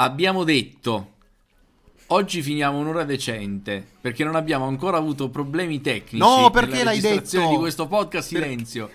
abbiamo detto oggi finiamo un'ora decente perché non abbiamo ancora avuto problemi tecnici. No, perché l'hai registrazione detto? di questo podcast silenzio.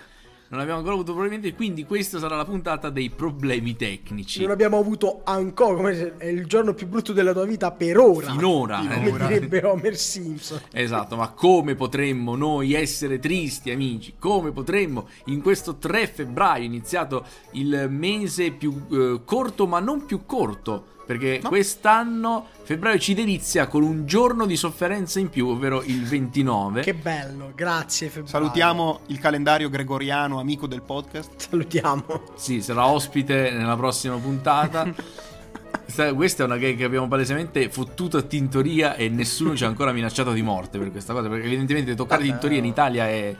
Non abbiamo ancora avuto problemi tecnici, quindi questa sarà la puntata dei problemi tecnici. Non abbiamo avuto ancora, come è il giorno più brutto della tua vita per ora. Finora. Come Finora. direbbe Homer Simpson. Esatto, ma come potremmo noi essere tristi, amici? Come potremmo in questo 3 febbraio, iniziato il mese più eh, corto, ma non più corto? Perché quest'anno febbraio ci delizia con un giorno di sofferenza in più, ovvero il 29. Che bello, grazie Febbraio. Salutiamo il calendario gregoriano, amico del podcast. Salutiamo. Sì, sarà ospite nella prossima puntata. Questa- è una gag che abbiamo palesemente fottuto a tintoria e nessuno ci ha ancora minacciato di morte per questa cosa. Perché evidentemente toccare tintoria in Italia è,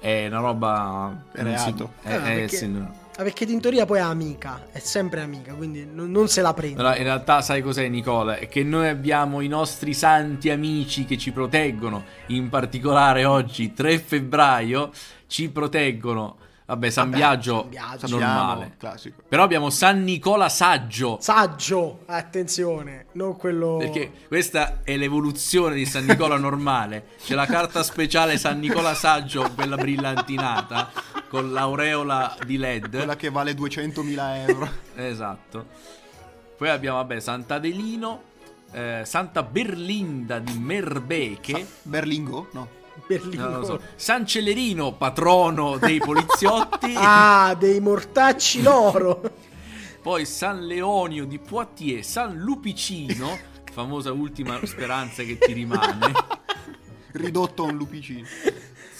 è una roba... È reato. è- Eh, è- perché- sì, no. Ah, perché Tintoria poi è amica, è sempre amica, quindi non, non se la prende. Allora, in realtà sai cos'è Nicola? È che noi abbiamo i nostri santi amici che ci proteggono, in particolare oggi 3 febbraio ci proteggono. Vabbè, San Vabbè, Biagio, San Biagio. normale. Classico. Però abbiamo San Nicola saggio. Saggio, attenzione, non quello... Perché questa è l'evoluzione di San Nicola normale. C'è la carta speciale San Nicola saggio, quella brillantinata, con l'aureola di LED. Quella che vale 200.000 euro. Esatto. Poi abbiamo, vabbè, Sant'Adelino, eh, Santa Berlinda di Merbeche. Berlingo? No. Berlino. So. San Celerino, patrono dei poliziotti. Ah, dei mortacci loro. Poi San Leonio di Poitiers, San Lupicino, famosa ultima speranza che ti rimane. Ridotto a un lupicino.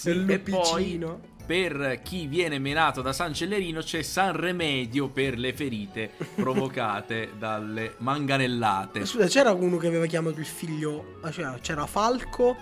E poi lupicino. per chi viene menato da San Celerino c'è San Remedio per le ferite provocate dalle manganellate. Scusa, c'era uno che aveva chiamato il figlio... ah, C'era, c'era Falco,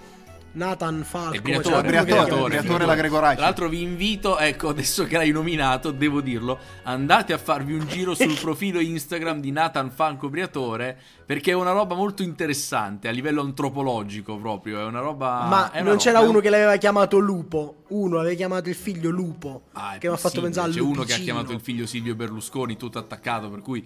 Nathan Falco. Il Briatore, c'era Briatore, chiamato il Briatore la Gregoracci. Tra l'altro vi invito, ecco, adesso che l'hai nominato, devo dirlo, andate a farvi un giro sul profilo Instagram di Nathan Falco Briatore, perché è una roba molto interessante a livello antropologico proprio, è una roba... Ma una non c'era roba- uno che l'aveva chiamato Lupo. Uno aveva chiamato il figlio Lupo. Ah, che mi ha fatto pensare al C'è uno che ha chiamato il figlio Silvio Berlusconi tutto attaccato, per cui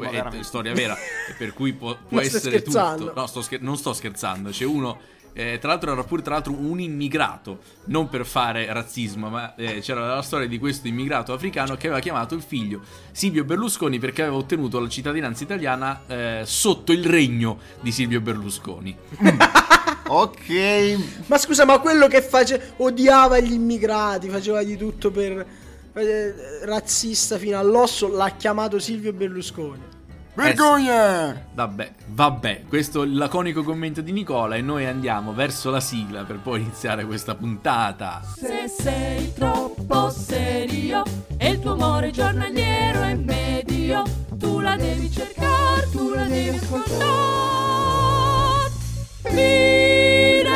è storia vera, per cui può, può essere scherzando? tutto. No, sto scher- non sto scherzando, c'è uno eh, tra l'altro era pure tra l'altro un immigrato, non per fare razzismo, ma eh, c'era la storia di questo immigrato africano che aveva chiamato il figlio Silvio Berlusconi perché aveva ottenuto la cittadinanza italiana eh, sotto il regno di Silvio Berlusconi. Ok. Ma scusa, ma quello che face... odiava gli immigrati, faceva di tutto per... eh, razzista fino all'osso, l'ha chiamato Silvio Berlusconi. Vergogna! Vabbè, vabbè, questo è il laconico commento di Nicola e noi andiamo verso la sigla per poi iniziare questa puntata. Se sei troppo serio e il tuo amore giornaliero è medio, tu la devi cercare, tu la devi ascoltare. Mire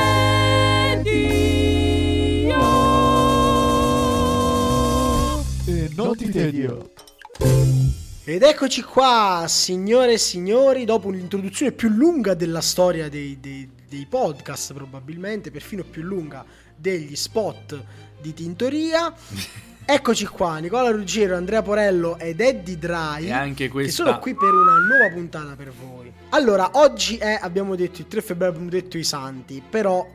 Dio. E non ti tedio. Ed eccoci qua, signore e signori, dopo un'introduzione più lunga della storia dei, dei- dei podcast, probabilmente, perfino più lunga degli spot di Tintoria. Eccoci qua, Nicola Ruggero, Andrea Porello ed Eddie Dry. E anche Che questa- sono qui per una nuova puntata per voi. Allora, oggi è, abbiamo detto, il 3 febbraio abbiamo detto i santi, però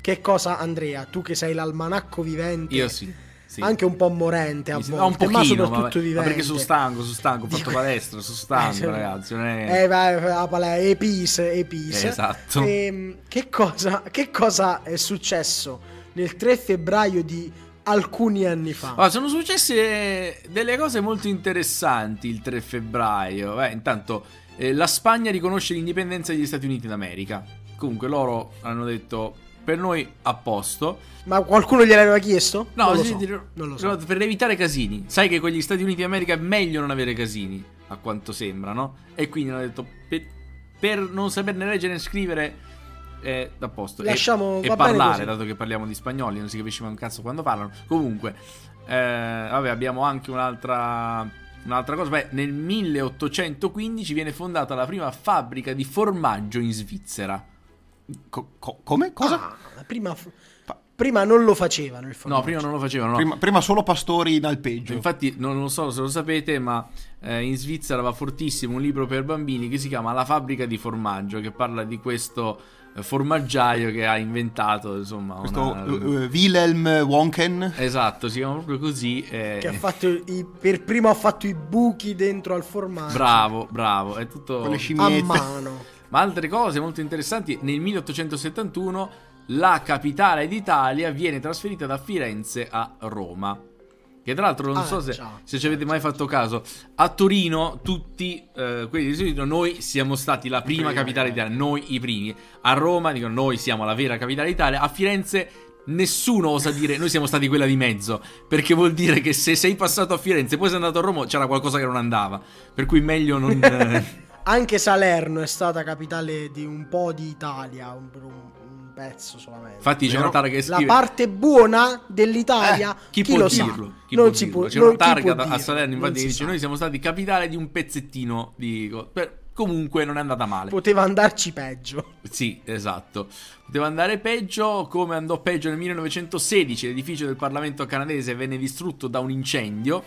che cosa Andrea, tu che sei l'almanacco vivente, Io sì. Sì. anche un po' morente a volte, no, un pochino, ma soprattutto vabbè. vivente. Perché sono stanco, sono stanco, ho fatto Dico- palestra, sono stanco, Eh, ragazzi. Non è... Eh, vai, la Epis, Epis. Esatto. Ehm, che, cosa, che cosa è successo nel 3 febbraio di alcuni anni fa? Allora, sono successe delle cose molto interessanti il 3 febbraio. Beh, intanto eh, la Spagna riconosce l'indipendenza degli Stati Uniti d'America. Comunque loro hanno detto per noi a posto. Ma qualcuno gliel'aveva chiesto? No, non lo so. Non lo so. per evitare casini. Sai che con gli Stati Uniti d'America è meglio non avere casini, a quanto sembra, no? E quindi hanno detto per, per non saperne leggere e scrivere eh, a posto. E- Lasciamo- e, bene parlare, dato che parliamo di spagnoli, non si capisce mai un cazzo quando parlano. Comunque, eh, vabbè, abbiamo anche un'altra un'altra cosa, beh, nel 1815 viene fondata la prima fabbrica di formaggio in Svizzera. Co- co- come? Cosa? Ah, prima prima non lo facevano il formaggio. No, prima non lo facevano. no. Prima, prima solo pastori in alpeggio. Infatti, non lo so se lo sapete, ma eh, in Svizzera va fortissimo un libro per bambini che si chiama La fabbrica di formaggio, che parla di questo eh, formaggiaio che ha inventato, insomma, Questo una- eh, eh, Wilhelm Wonken. Esatto, si chiama proprio così. eh, Che ha fatto i- per primo ha fatto i buchi dentro al formaggio. Bravo, bravo, è tutto... Con le A mano. Ma altre cose molto interessanti, nel 1871 la capitale d'Italia viene trasferita da Firenze a Roma. Che tra l'altro non Ah, so se, se ci avete mai fatto caso, a Torino tutti eh, quelli di Torino, noi siamo stati la prima capitale eh. d'Italia, noi i primi. A Roma dicono noi siamo la vera capitale d'Italia, a Firenze nessuno osa dire noi siamo stati quella di mezzo, perché vuol dire che se sei passato a Firenze e poi sei andato a Roma c'era qualcosa che non andava, per cui meglio non... Anche Salerno è stata capitale di un po' di Italia, un, per un- un pezzo solamente. Infatti c'è targa che La scrive... parte buona dell'Italia, Eh, chi, chi, può lo dirlo? sa? Chi non può si dirlo? può, C'è non- una da- a dirlo? Salerno, infatti, che si dice. Noi siamo stati capitale di un pezzettino di. per- Comunque non è andata male. Poteva andarci peggio. Sì, esatto. Poteva andare peggio, come andò peggio nel 1916. L'edificio del Parlamento canadese venne distrutto da un incendio.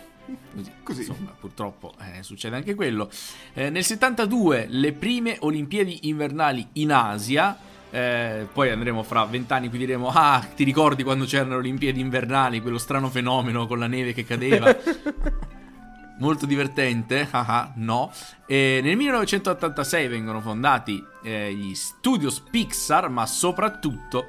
Così, Così. insomma, purtroppo eh, succede anche quello. Eh, nel 72 le prime Olimpiadi invernali in Asia. eh, poi andremo fra vent'anni qui diremo: Ah, ti ricordi quando c'erano le Olimpiadi invernali? Quello strano fenomeno con la neve che cadeva. Molto divertente, haha, no. E nel 1986 vengono fondati eh, gli Studios Pixar, ma soprattutto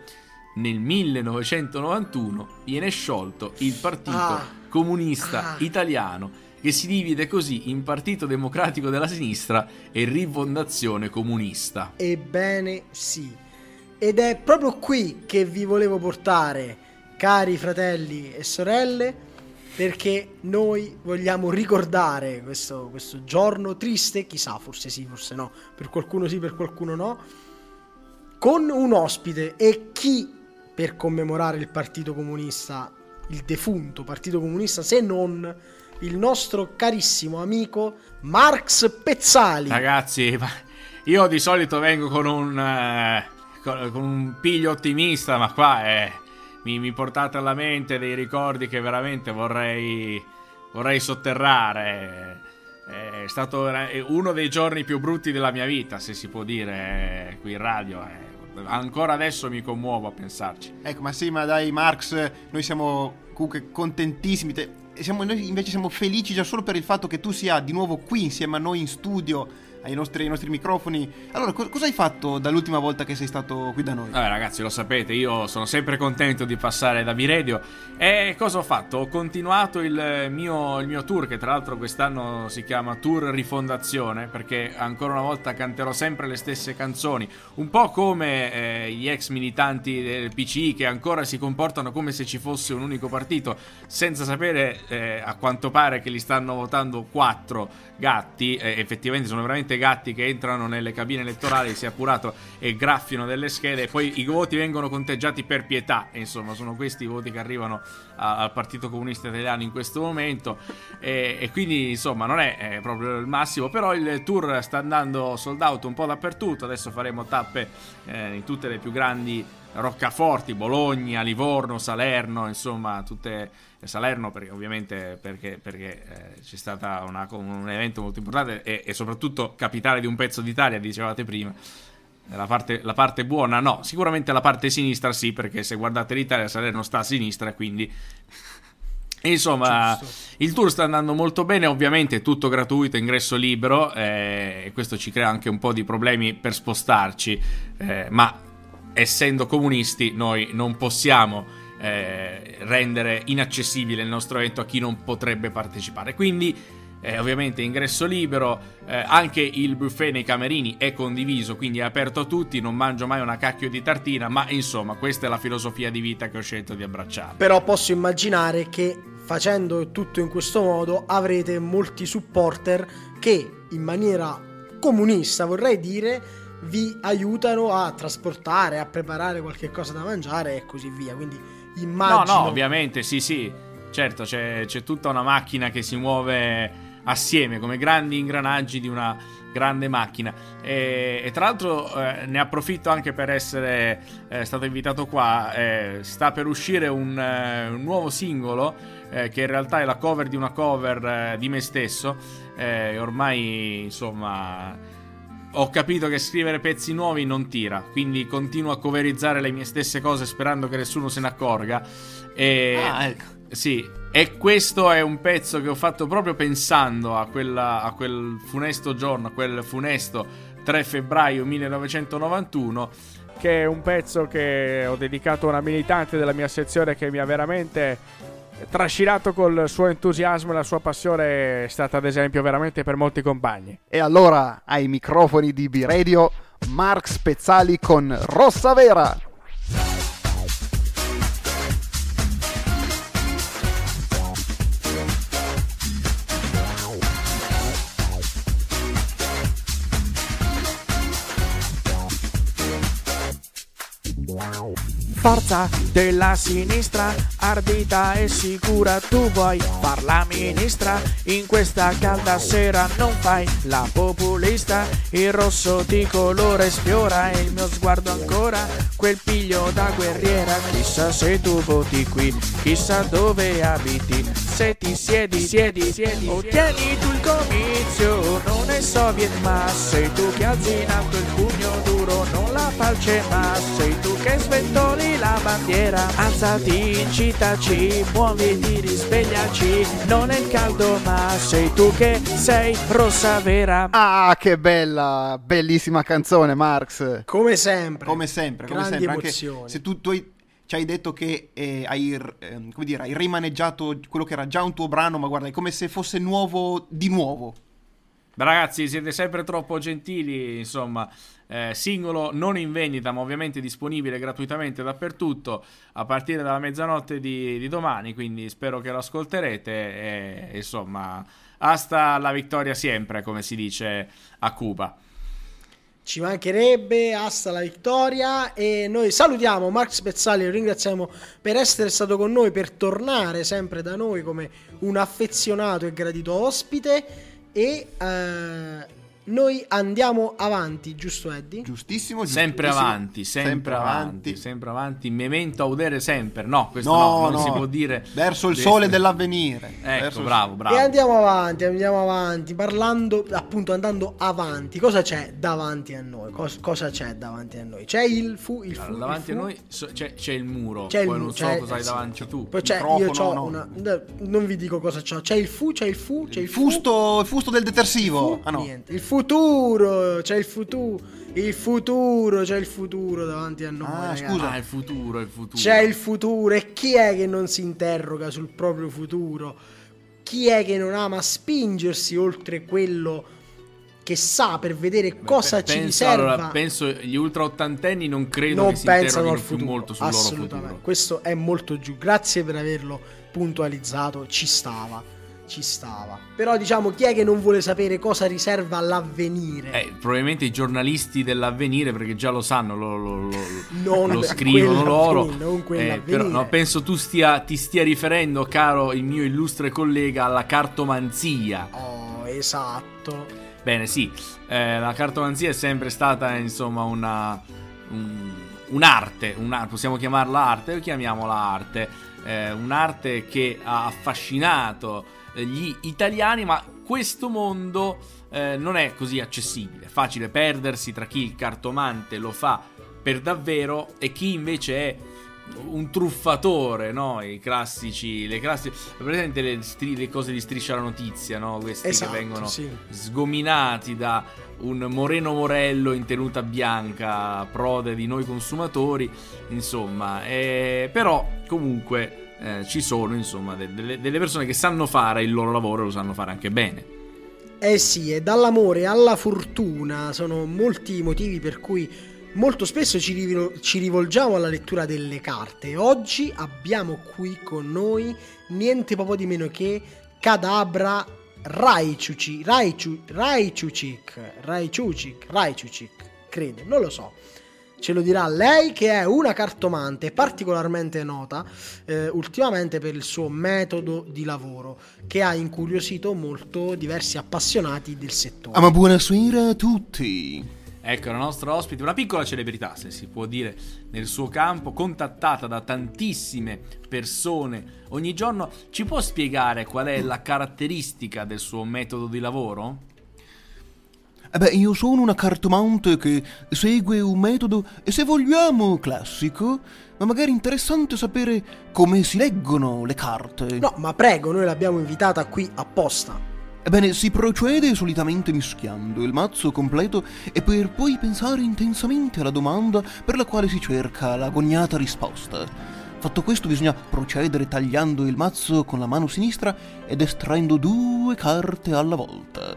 nel 1991 viene sciolto il Partito Ah. Comunista Ah. Italiano, che si divide così in Partito Democratico della Sinistra e Rifondazione Comunista. Ebbene sì. Ed è proprio qui che vi volevo portare, cari fratelli e sorelle, perché noi vogliamo ricordare questo, questo giorno triste, chissà, forse sì, forse no, per qualcuno sì, per qualcuno no, con un ospite e chi per commemorare il Partito Comunista, il defunto Partito Comunista, se non il nostro carissimo amico Marx Pezzali. Ragazzi, io di solito vengo con un, eh, con, un piglio ottimista, ma qua eh, mi, mi portate alla mente dei ricordi che veramente vorrei, vorrei sotterrare. È stato è uno dei giorni più brutti della mia vita, se si può dire, eh, qui in radio. eh. Ancora adesso mi commuovo a pensarci. Ecco, ma sì, ma dai, Marx, noi siamo comunque contentissimi. te- siamo- noi invece siamo felici già solo per il fatto che tu sia di nuovo qui insieme a noi in studio, ai nostri, ai nostri microfoni. Allora, co- cosa hai fatto dall'ultima volta che sei stato qui da noi? Vabbè ragazzi lo sapete, io sono sempre contento di passare da B-Radio e cosa ho fatto? Ho continuato il mio, il mio tour che tra l'altro quest'anno si chiama Tour Rifondazione perché ancora una volta canterò sempre le stesse canzoni, un po' come eh, gli ex militanti del PCI che ancora si comportano come se ci fosse un unico partito senza sapere eh, a quanto pare che li stanno votando quattro gatti, eh, effettivamente sono veramente gatti che entrano nelle cabine elettorali, si è appurato e graffiano delle schede, poi i voti vengono conteggiati per pietà, insomma sono questi i voti che arrivano a- al Partito Comunista Italiano in questo momento, e, e quindi insomma non è, eh, proprio il massimo, però il tour sta andando sold out un po' dappertutto, adesso faremo tappe eh, in tutte le più grandi roccaforti, Bologna, Livorno, Salerno, insomma tutte Salerno perché ovviamente perché, perché, eh, c'è stato un evento molto importante e, e soprattutto capitale di un pezzo d'Italia, dicevate prima. La parte, la parte buona no, sicuramente la parte sinistra sì, perché se guardate l'Italia Salerno sta a sinistra, quindi Insomma, Giusto. il tour sta andando molto bene, ovviamente è tutto gratuito, ingresso libero eh, e questo ci crea anche un po' di problemi per spostarci, eh, ma essendo comunisti noi non possiamo eh, rendere inaccessibile il nostro evento a chi non potrebbe partecipare. Quindi eh, ovviamente ingresso libero, eh, anche il buffet nei camerini è condiviso, quindi è aperto a tutti, non mangio mai una cacchio di tartina, ma insomma questa è la filosofia di vita che ho scelto di abbracciare. Però posso immaginare che facendo tutto in questo modo avrete molti supporter che in maniera comunista, vorrei dire, vi aiutano a trasportare, a preparare qualche cosa da mangiare e così via. Quindi immagino No, no, ovviamente, sì, sì. Certo, c'è, c'è tutta una macchina che si muove assieme come grandi ingranaggi di una grande macchina. E, e tra l'altro eh, ne approfitto anche per essere eh, stato invitato qua. Eh, sta per uscire un, eh, un nuovo singolo eh, che in realtà è la cover di una cover eh, di me stesso. ormai insomma ho capito che scrivere pezzi nuovi non tira, quindi continuo a coverizzare le mie stesse cose sperando che nessuno se ne accorga. E, Ah, ecco. Sì, e questo è un pezzo che ho fatto proprio pensando a, quella- a quel funesto giorno, a quel funesto 3 febbraio 1991. che è un pezzo che ho dedicato a una militante della mia sezione che mi ha veramente trascinato col suo entusiasmo e la sua passione è stata ad esempio veramente per molti compagni. E allora ai microfoni di B-Radio, Mark Spezzali con Rossa Vera. Forza della sinistra, ardita e sicura, tu vuoi far la ministra? In questa calda sera, non fai la populista, il rosso di colore sfiora e il mio sguardo ancora, quel piglio da guerriera, chissà se tu voti qui, chissà dove abiti, se ti siedi, siedi, siedi, ottieni tu il comizio, non è soviet ma sei tu che alzi in alto il pugno duro, non la falce ma sei tu che sventoli la bandiera Alzati, incitaci, muoviti, risvegliaci Non è il caldo ma sei tu che sei rossa vera Ah, che bella, bellissima canzone, Marx. Come sempre. Come sempre, come Grandi sempre. Anche emozioni. se tu, tu hai- ci hai detto che eh, hai, ehm, come dire, hai rimaneggiato quello che era già un tuo brano, ma guarda, è come se fosse nuovo di nuovo. Ragazzi, siete sempre troppo gentili. Insomma, eh, singolo non in vendita, ma ovviamente disponibile gratuitamente dappertutto a partire dalla mezzanotte di, di domani. Quindi spero che lo ascolterete. E insomma, hasta la vittoria sempre, come si dice a Cuba. Ci mancherebbe, hasta la vittoria e noi salutiamo Mark Spezzali, lo ringraziamo per essere stato con noi, per tornare sempre da noi come un affezionato e gradito ospite e eh, noi andiamo avanti, giusto Eddie? Giustissimo, Sempre giustissimo. avanti, sempre, avanti, sempre avanti. Memento audere sempre. No, questo no, No, non no. si può dire. Verso il Deve- sole dell'avvenire. Ecco, Verso il- bravo, bravo. E andiamo avanti, andiamo avanti, parlando, appunto andando avanti. Cosa c'è davanti a noi? Cos- cosa c'è davanti a noi? C'è il fu, il fu, Allora, il davanti a fu- noi so- c'è, c'è il muro. C'è il poi mu- non so c'è- cosa hai eh, sì. davanti tu. Poi c'è, Microfono, io c'ho no. una, non vi dico cosa c'ho. C'è il fu, c'è il fu, c'è il, Il fu, fusto, il fusto del detersivo. fu, Ah no. niente. Il futuro, c'è il futuro, il futuro, c'è il futuro davanti a noi. Ah, ragazzi. scusa. Ah, il futuro, il futuro. C'è il futuro e chi è che non si interroga sul proprio futuro? Chi è che non ama spingersi oltre quello che sa per vedere Beh, cosa pe- ci penso, riserva? allora, penso gli ultra ottantenni non credo non che si pensano al più futuro, molto sul loro assolutamente. futuro. Questo è molto giù. Grazie per averlo puntualizzato. Ci stava, ci stava. Però diciamo chi è che non vuole sapere cosa riserva l'avvenire? Eh, probabilmente i giornalisti dell'avvenire, perché già lo sanno, lo, lo- lo- Non lo scrivono loro. non Eh, però, no, penso tu stia, ti stia riferendo, caro il mio illustre collega, alla cartomanzia. Oh, esatto. Bene, sì, eh, la cartomanzia è sempre stata, insomma, una, un- un'arte, una- possiamo chiamarla arte, o chiamiamola arte, eh, un'arte che ha affascinato gli italiani, ma questo mondo eh, non è così accessibile, è facile perdersi tra chi il cartomante lo fa per davvero e chi invece è un truffatore, no? I classici, le classiche, presente le, stri- le cose di striscia la notizia, no? Questi Esatto, che vengono sì. sgominati da un Moreno Morello in tenuta bianca, prode di noi consumatori, insomma, eh, però comunque eh, ci sono insomma de- delle, delle persone che sanno fare il loro lavoro e lo sanno fare anche bene. Eh sì, e dall'amore alla fortuna sono molti i motivi per cui molto spesso ci, rivol- ci rivolgiamo alla lettura delle carte. Oggi abbiamo qui con noi niente poco di meno che Cadabra Raichuci, Raichu, Raichucik, Raichucik, Raichucik, credo, non lo so. Ce lo dirà lei che è una cartomante particolarmente nota eh, ultimamente per il suo metodo di lavoro che ha incuriosito molto diversi appassionati del settore. Ah, ma buonasera a tutti. Ecco, la nostra ospite, una piccola celebrità, se si può dire, nel suo campo, contattata da tantissime persone ogni giorno. Ci può spiegare qual è la caratteristica del suo metodo di lavoro? Eh beh, io sono una cartomante che segue un metodo, se vogliamo, classico, ma magari interessante sapere come si leggono le carte. No, ma prego, noi l'abbiamo invitata qui apposta. Ebbene, si procede solitamente mischiando il mazzo completo e per poi pensare intensamente alla domanda per la quale si cerca l'agognata risposta. Fatto questo bisogna procedere tagliando il mazzo con la mano sinistra ed estraendo due carte alla volta.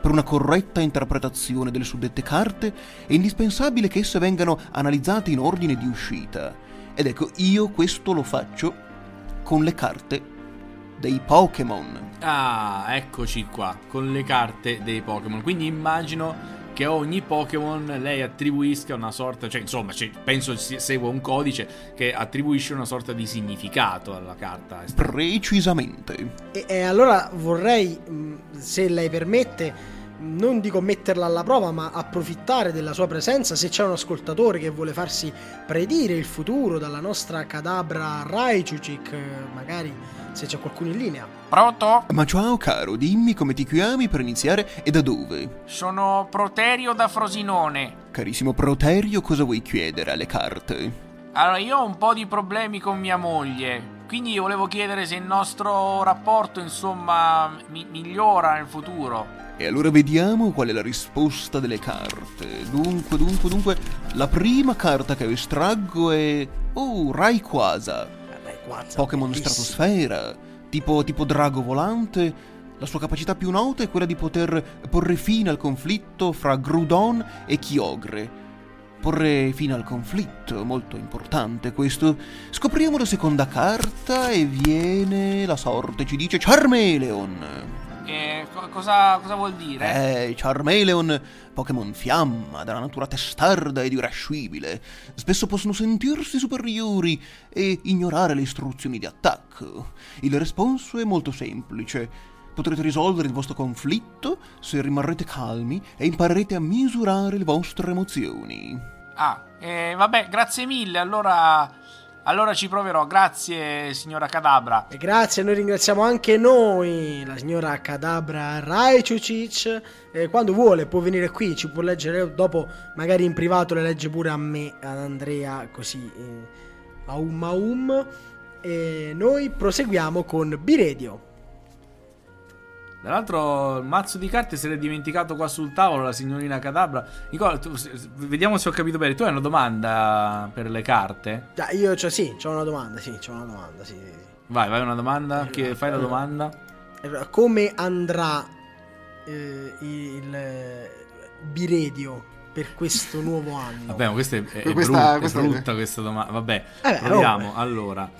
Per una corretta interpretazione delle suddette carte è indispensabile che esse vengano analizzate in ordine di uscita. Ed ecco, io questo lo faccio con le carte dei Pokémon. Ah, eccoci qua, con le carte dei Pokémon. Quindi immagino che a ogni Pokémon lei attribuisca una sorta, cioè insomma, cioè, penso si- segua un codice che attribuisce una sorta di significato alla carta. Precisamente. E, e allora vorrei, se lei permette, non dico metterla alla prova, ma approfittare della sua presenza se c'è un ascoltatore che vuole farsi predire il futuro dalla nostra cadabra Raichuchik, eh, magari se c'è qualcuno in linea. Pronto? Ma ciao caro, dimmi come ti chiami per iniziare e da dove. Sono Proterio da Frosinone. Carissimo Proterio, cosa vuoi chiedere alle carte? Allora, io ho un po' di problemi con mia moglie. Quindi io volevo chiedere se il nostro rapporto, insomma, mi- migliora nel futuro. E allora vediamo qual è la risposta delle carte. Dunque, dunque, dunque, la prima carta che estraggo è... Oh, Rayquaza. Vabbè, guarda, Pokémon stratosfera, tipo, tipo drago volante. La sua capacità più nota è quella di poter porre fine al conflitto fra Groudon e Kyogre. Porre fine al conflitto, molto importante questo. Scopriamo la seconda carta e viene... La sorte ci dice Charmeleon. E co- cosa, cosa vuol dire? Eh, Charmeleon, Pokémon fiamma, dalla natura testarda ed irascibile, spesso possono sentirsi superiori e ignorare le istruzioni di attacco. Il responso è molto semplice. Potrete risolvere il vostro conflitto se rimarrete calmi e imparerete a misurare le vostre emozioni. Ah, eh, vabbè, grazie mille. Allora, allora ci proverò. Grazie, signora Cadabra. E grazie, noi ringraziamo anche noi, la signora Cadabra Raichucic. Eh, quando vuole può venire qui, ci può leggere dopo, magari in privato le legge pure a me, ad Andrea, così eh, a um a um. E noi proseguiamo con Biredio. Dall'altro, il mazzo di carte se l'è dimenticato qua sul tavolo la signorina Cadabra. Nicola, tu- vediamo se ho capito bene. Tu hai una domanda per le carte? Già, io c'ho, sì, c'ho una domanda, sì, c'ho una domanda, sì, sì, sì. Vai, vai una domanda. Che fai la domanda? Eh, Come andrà eh, il eh, Biredio per questo nuovo anno? Vabbè, ma questa è, è- è Questa- brutta, è questa- brutta questa domanda. Vabbè, Vabbè, proviamo. oh. Allora,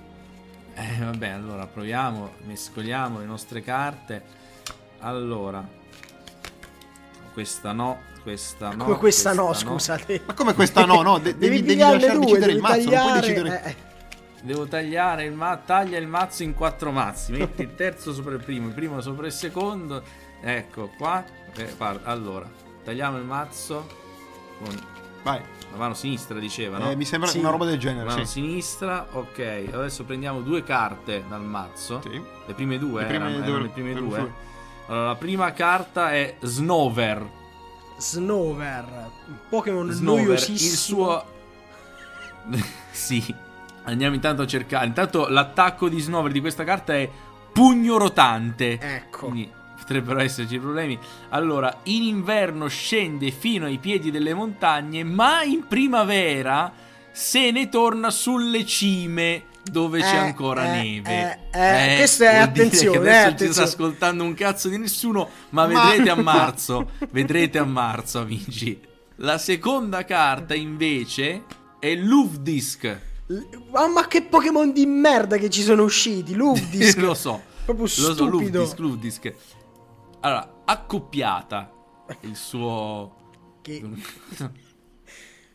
eh, vabbè, allora proviamo, mescoliamo le nostre carte. Allora, questa no, questa no. Come questa no, scusate. Ma come questa no, no, de- devi, devi pigliarne lasciare due, decidere devi il mazzo, non puoi tagliare, decidere... eh, Devo tagliare il mazzo, taglia il mazzo in quattro mazzi. Metti il terzo sopra il primo, il primo sopra il secondo. Ecco qua. Eh, guarda, allora, tagliamo il mazzo con Vai, la mano sinistra, diceva, no? Eh, mi sembra Sì. una roba del genere, Mano sì. sinistra, ok. Adesso prendiamo due carte dal mazzo. Sì. Le prime due, Le prime erano, due- erano le prime due. due. Allora, la prima carta è Snover. Snover, Pokémon Snover, il noiosissimo. suo... sì. Andiamo intanto a cercare. Intanto l'attacco di Snover di questa carta è Pugno Rotante. Ecco. Quindi potrebbero esserci problemi. Allora, in inverno scende fino ai piedi delle montagne, ma in primavera se ne torna sulle cime dove c'è Eh, ancora eh, neve. eh, eh, questo è- dire attenzione, eh, adesso ci attenzione. sta ascoltando un cazzo di nessuno, ma, Ma- vedrete a marzo. vedrete a marzo, amici. La seconda carta invece è Luvdisk. L- Mamma che Pokémon di merda che ci sono usciti, Luvdisk. lo so. Proprio Lo so. Luvdisk, Luvdisk. Allora, accoppiata il suo... Che-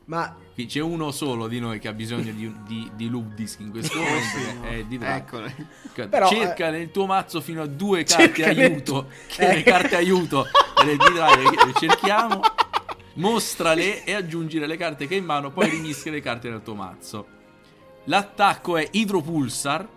Ma Qui c'è uno solo di noi che ha bisogno di, di, di loop disk in questo momento. che è di. Però, Cerca eh, nel tuo mazzo fino a due carte cerca aiuto. tuo- Che eh. le carte aiuto delle di Drive le cerchiamo. Mostrale e aggiungi le carte che hai in mano, poi rimischia le carte nel tuo mazzo. L'attacco è Hydropulsar,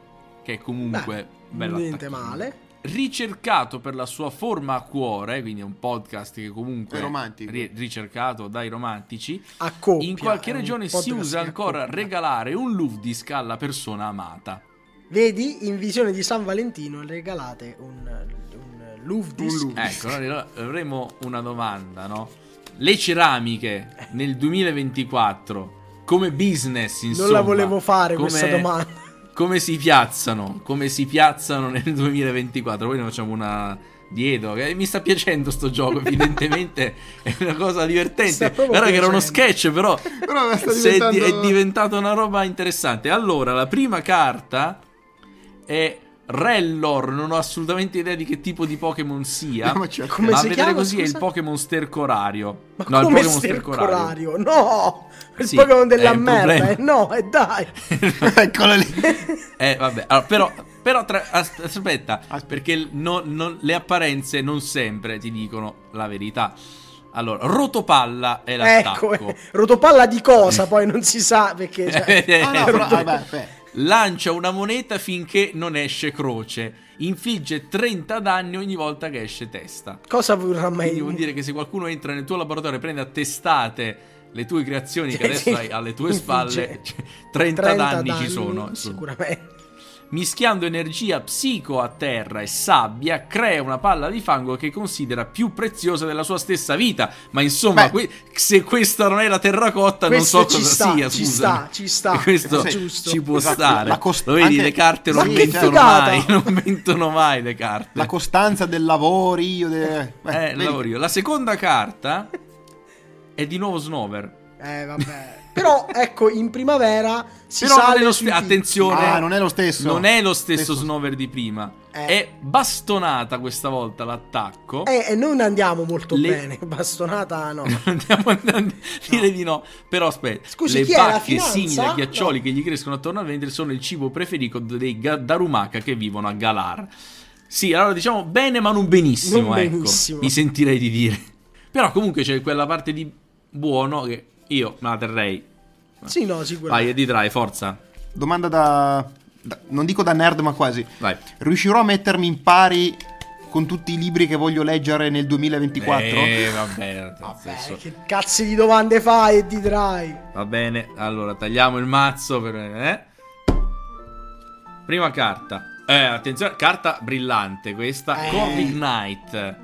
che è comunque bello niente attacchino. male. Ricercato per la sua forma a cuore, quindi è un podcast che comunque È ricercato dai romantici. A coppia. In qualche un regione si usa ancora regalare un loop disc alla persona amata. Vedi, in visione di San Valentino regalate un, un Louvre disc. Louvre. Ecco, allora avremo una domanda, no? Le ceramiche nel 2024 come business, insomma. non la volevo fare come- questa domanda. Come si piazzano? Come si piazzano nel 2024? Poi ne facciamo una dietro. Che mi sta piacendo sto gioco, evidentemente è una cosa divertente. Guarda che era uno sketch, però Però è, di- diventando- è diventata una roba interessante. Allora, la prima carta è Rellor. Non ho assolutamente idea di che tipo di Pokémon sia. Andiamo a cercare. Come ma si a vedere chiama, così è il scusa? Pokémon stercorario. Ma no, il come Pokémon stercorario? No! Il Sì, Pokémon della merda. eh, No, e dai. Eccolo lì. Eh, vabbè, allora, però, però tra- as- aspetta, Aspetta. perché il- no- non- le apparenze non sempre ti dicono la verità. Allora, Rotopalla è l'attacco. Ecco, eh, rotopalla di cosa? Poi non si sa perché. cioè, Ah, no, però, ah, beh, beh. Lancia una moneta finché non esce croce. Infligge 30 danni ogni volta che esce testa. cosa vorrà mai Quindi vuol dire che se qualcuno entra nel tuo laboratorio e prende a testate le tue creazioni che Cioè, adesso sì, hai alle tue spalle, cioè, 30, danni, ci sono. Sicuramente. Mischiando energia psico a terra e sabbia, crea una palla di fango che considera più preziosa della sua stessa vita. Ma insomma, que- se questa non è la terracotta, non so cosa sta, sia. ci scusami. sta, ci sta. Questo giusto. ci può Esatto, stare. cost- Lo vedi, le carte non mentono mai. Non mentono mai le carte. La costanza del lavoro, io. De... eh, vedi? lavoro io. La seconda carta è di nuovo Snover. Eh, vabbè. Però, ecco, in primavera si Però non sale è lo sui ste- picchi. attenzione, Ah, non è lo stesso. non è lo stesso Stesso- Snover di prima. Eh. È bastonata questa volta l'attacco. Eh, e non andiamo molto Le- bene. Bastonata, no. Andiamo a dire di no. Però aspetta, Scusi, le chi è la bacche simili a ghiaccioli No. che gli crescono attorno al ventre sono il cibo preferito dei ga- Darumaka che vivono a Galar. Sì, allora diciamo bene ma non benissimo, Non ecco. benissimo. Mi sentirei di dire. Però comunque c'è quella parte di buono che io me la terrei. Sì, no, Vai, sicuramente. Edi Drai, forza. Domanda da, da- Non dico da nerd, ma quasi. Vai. Riuscirò a mettermi in pari con tutti i libri che voglio leggere nel 2024? Eh, Vabbè, senso- che cazzo di domande fai e di drai? Va bene, allora tagliamo il mazzo per... Eh? Prima carta. Eh, attenzione, carta brillante questa. Eh. Corvic Knight.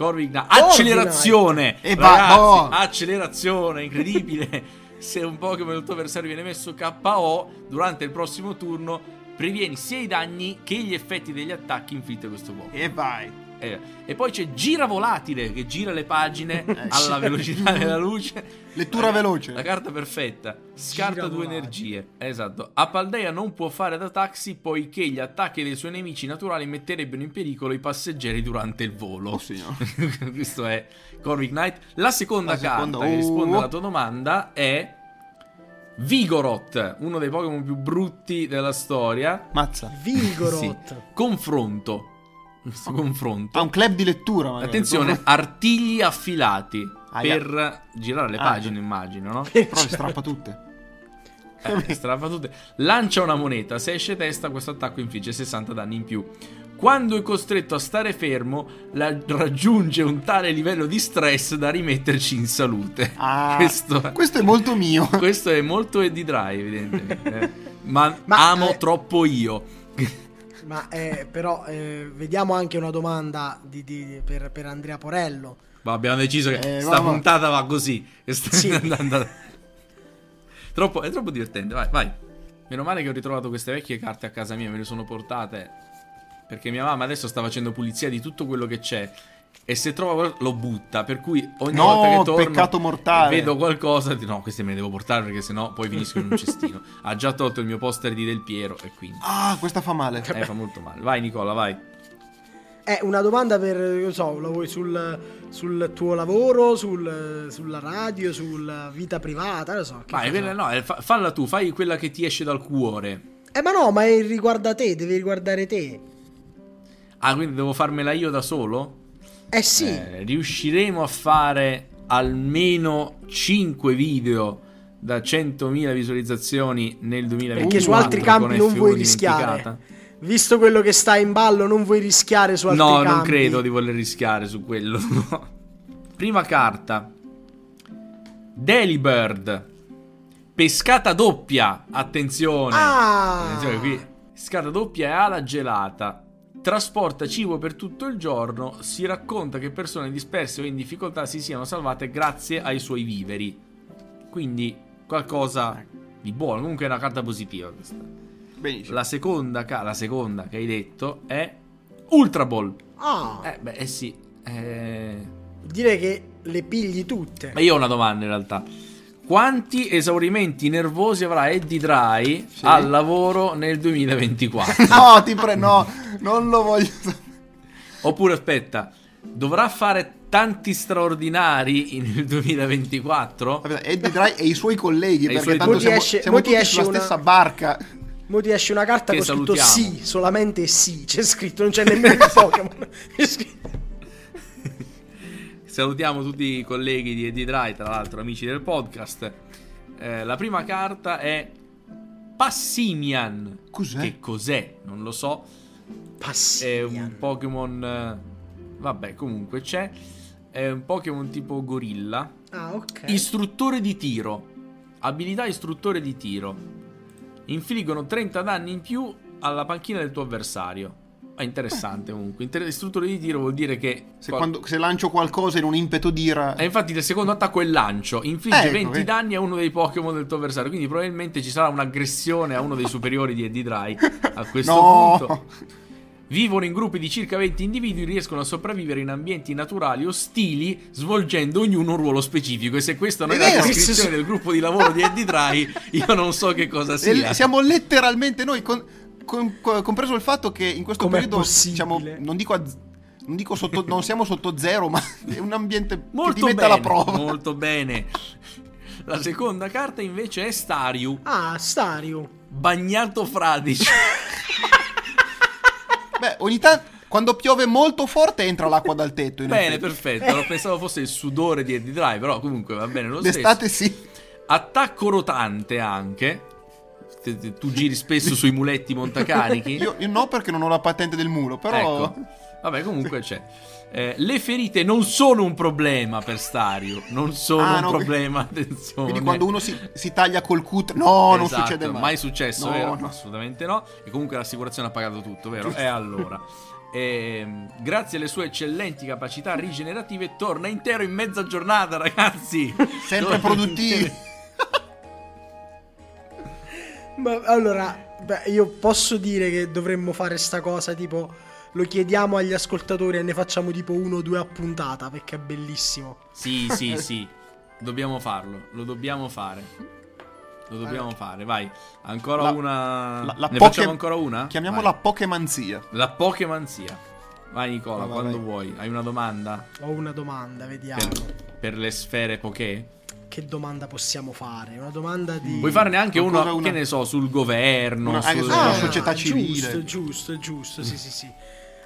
Corvic Accelerazione! E Ragazzi, oh. accelerazione, incredibile. Se un Pokémon del tuo avversario viene messo KO durante il prossimo turno, previeni sia i danni che gli effetti degli attacchi inflitti a questo Pokémon. E vai. Eh, e poi c'è gira volatile che gira le pagine alla velocità della luce. Lettura veloce. La carta perfetta. Scarta Gira due volatile. energie. Esatto. Apaldea non può fare da taxi poiché gli attacchi dei suoi nemici naturali metterebbero in pericolo i passeggeri durante il volo. Oh, signor. Questo è Corvic Knight. La seconda La carta seconda- che risponde oh. alla tua domanda è Vigoroth, uno dei Pokémon più brutti della storia. Mazza. Vigoroth. Sì. Confronto. Questo confronto. Ha un club di lettura, magari. Attenzione, artigli affilati Aia. per girare le Ah, pagine, immagino, no? Però le strappa tutte. Eh, strappa tutte. Lancia una moneta, se esce testa questo attacco infligge 60 danni in più. Quando è costretto a stare fermo, raggiunge un tale livello di stress da rimetterci in salute. Ah, questo, questo è molto mio. questo è molto Eddie Dry, evidentemente. Ma, Ma, amo eh, troppo io. Ma eh, però eh, vediamo anche una domanda di- di- per, per Andrea Porello. Ma abbiamo deciso che Eh, sta va, puntata va così. Sì. andando- troppo, è troppo divertente. Vai, vai. Meno male che ho ritrovato queste vecchie carte a casa mia, me le sono portate. Perché mia mamma adesso sta facendo pulizia di tutto quello che c'è. E se trova qual- lo butta. Per cui ogni No, volta che torno peccato mortale. e vedo qualcosa, dico, no, queste me le devo portare perché sennò poi finiscono in un cestino. ha già tolto il mio poster di Del Piero e quindi Ah, questa fa male. eh, fa molto male. Vai Nicola, vai. È una domanda per, non so, la vuoi sul, sul tuo lavoro, sul- sulla radio, sulla vita privata, non so. che Vai, quella- no, eh, fa- falla tu, fai quella che ti esce dal cuore. Eh ma no, ma è- riguarda te, devi riguardare te. Ah, quindi devo farmela io da solo? Eh sì, Eh, riusciremo a fare almeno 5 video da 100.000 visualizzazioni nel 2024 perché su altri campi non F1 vuoi rischiare. Visto quello che sta in ballo, non vuoi rischiare su altri No, campi. non credo di voler rischiare su quello. no. Prima carta. Delibird. Pescata doppia. Attenzione. Ah! Attenzione qui. Pescata doppia e ala gelata. Trasporta cibo per tutto il giorno. Si racconta che persone disperse o in difficoltà si siano salvate grazie ai suoi viveri. Quindi qualcosa di buono. Comunque è una carta positiva questa. Benissimo. La seconda, ca- la seconda che hai detto è Ultra Ball. Ah, Eh, beh, eh sì. Eh... direi che le pigli tutte. Ma io ho una domanda in realtà. Quanti esaurimenti nervosi avrà Eddie Dry Sì. al lavoro nel 2024? No, ti prego, no, non lo voglio. Oppure aspetta, dovrà fare tanti straordinari nel 2024? Vabbè, Eddie Dry e i suoi colleghi, E perché suoi tanto Mo ti siamo, esce- siamo mo ti tutti esce sulla una- stessa barca. Mo ti esce una carta Che con scritto sì, solamente sì, c'è scritto, non c'è nemmeno il Pokémon. C'è scritto- Salutiamo tutti i colleghi di Eddie Dry, tra l'altro amici del podcast. Eh, la prima carta è Passimian. Cos'è? Che cos'è? Non lo so. È Passivian. un Pokémon. eh, Vabbè, comunque c'è. È un Pokémon tipo gorilla. Ah, ok. Istruttore di tiro. Abilità istruttore di tiro. Infliggono 30 danni in più alla panchina del tuo avversario. È interessante comunque. Inter- istruttore di tiro vuol dire che. Se, qual- quando- se lancio qualcosa in un impeto d'ira... E infatti il secondo attacco è il lancio. Infligge Ecco, 20 vedi. danni a uno dei Pokémon del tuo avversario. Quindi probabilmente ci sarà un'aggressione a uno dei superiori di Eddie Dry. A questo No! punto. Vivono in gruppi di circa 20 individui, riescono a sopravvivere in ambienti naturali ostili, svolgendo ognuno un ruolo specifico. E se questa non è, È la descrizione del gruppo di lavoro di Eddie Dry, io non so che cosa sia. siamo letteralmente noi, con- con- co- compreso il fatto che in questo Com'è periodo possibile? siamo, non dico, a non dico sotto, non siamo sotto zero, ma è un ambiente che ti Molto mette bene, alla prova. molto bene. La seconda carta invece è Stariu, Ah, Stario. bagnato fradicio. Beh, ogni tanto quando piove molto forte entra l'acqua dal tetto. In Bene, effetti. perfetto. Lo pensavo fosse il sudore di Eddie Dry, però comunque va bene lo D'estate stesso. sì. Attacco rotante anche. Tu giri spesso sui muletti montacarichi. Io, io no perché non ho la patente del mulo, però... Ecco. Vabbè, comunque c'è. Eh, le ferite non sono un problema per Stario. Non sono Ah, un no, problema, attenzione. Quindi quando uno si, si taglia col cutter... No, non Esatto, succede mai. mai successo, No, vero? no. Assolutamente no. E comunque l'assicurazione ha pagato tutto, vero? E allora. ehm, grazie alle sue eccellenti capacità rigenerative, torna intero in mezza giornata, ragazzi. Sempre intero. Ma allora, beh, io posso dire che dovremmo fare sta cosa tipo lo chiediamo agli ascoltatori e ne facciamo tipo uno o due a puntata perché è bellissimo. Sì, sì, sì. Dobbiamo farlo. Lo dobbiamo fare. Lo dobbiamo fare. Vai. Ancora La- una. la- la ne Poké- facciamo ancora una? Chiamiamola Vai. Pokemanzia. La Pokemanzia. Vai, Nicola, Vai, quando vai. vuoi. Hai una domanda? Ho una domanda, vediamo. Per, per le sfere Poké? Che domanda possiamo fare? Una domanda di... Puoi farne anche uno, una- che ne so, sul governo. Una- anche sul- sulla Ah, società civile. Giusto, giusto, giusto, sì, sì, sì.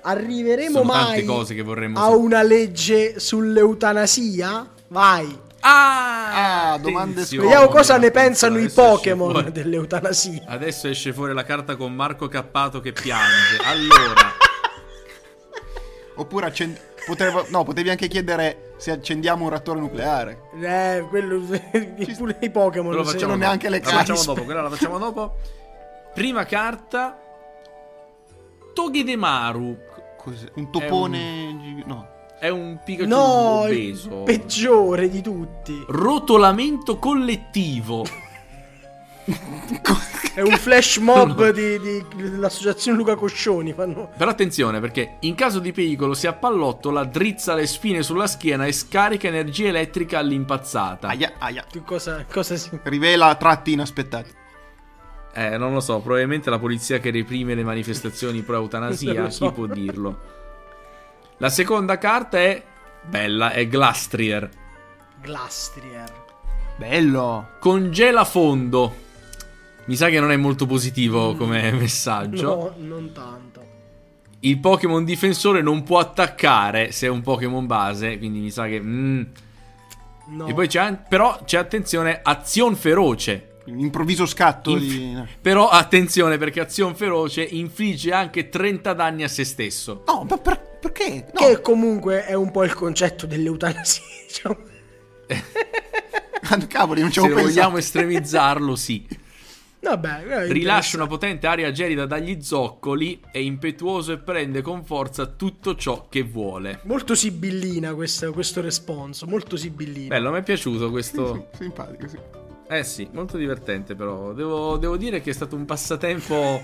Arriveremo Sono mai tante cose che vorremmo a sapere. una legge sull'eutanasia? Vai. Ah, Ah, domande Vediamo cosa ne pensano i adesso esce Pokémon fuori- dell'eutanasia. Adesso esce fuori la carta con Marco Cappato che piange. Allora, Oppure accend- poteva- no, potevi anche chiedere se accendiamo un reattore nucleare. Eh, quello pure i Pokémon facciamo non dopo. neanche le La facciamo carte. dopo, quella la facciamo dopo. Prima carta Togedemaru. Cos'è? Un topone... gi- No. È un Pikachu No, obeso. peggiore di tutti. Rotolamento collettivo. È un flash mob di, di- dell'associazione Luca Coscioni. Fanno... Però attenzione perché in caso di pericolo si appallottola, drizza le spine sulla schiena e scarica energia elettrica all'impazzata. Aia, aia. Che Cosa, cosa si... Rivela tratti inaspettati. Eh, non lo so, probabilmente la polizia che reprime le manifestazioni pro eutanasia, so. chi può dirlo? La seconda carta è bella, è Glastrier. Glastrier. Bello. Congela fondo. Mi sa che non è molto positivo come messaggio. No, non tanto. Il Pokémon difensore non può attaccare se è un Pokémon base, quindi mi sa che... mm. No. E poi c'è, però c'è attenzione, azione feroce. Un improvviso scatto Inf- di... Però attenzione perché azione feroce infligge anche 30 danni a se stesso. No, ma per- perché? No. Che comunque è un po' il concetto dell'eutanasia. Diciamo. Ah, Cavoli, non ci Se avevo pensato. vogliamo estremizzarlo, sì. Vabbè, eh, Rilascia una potente aria gelida dagli zoccoli, è impetuoso e prende con forza tutto ciò che vuole. Molto sibillina questa- questo responso, molto sibillina. Bello, mi è piaciuto questo. Simpatico, sì. Eh sì, molto divertente però. Devo, devo dire che è stato un passatempo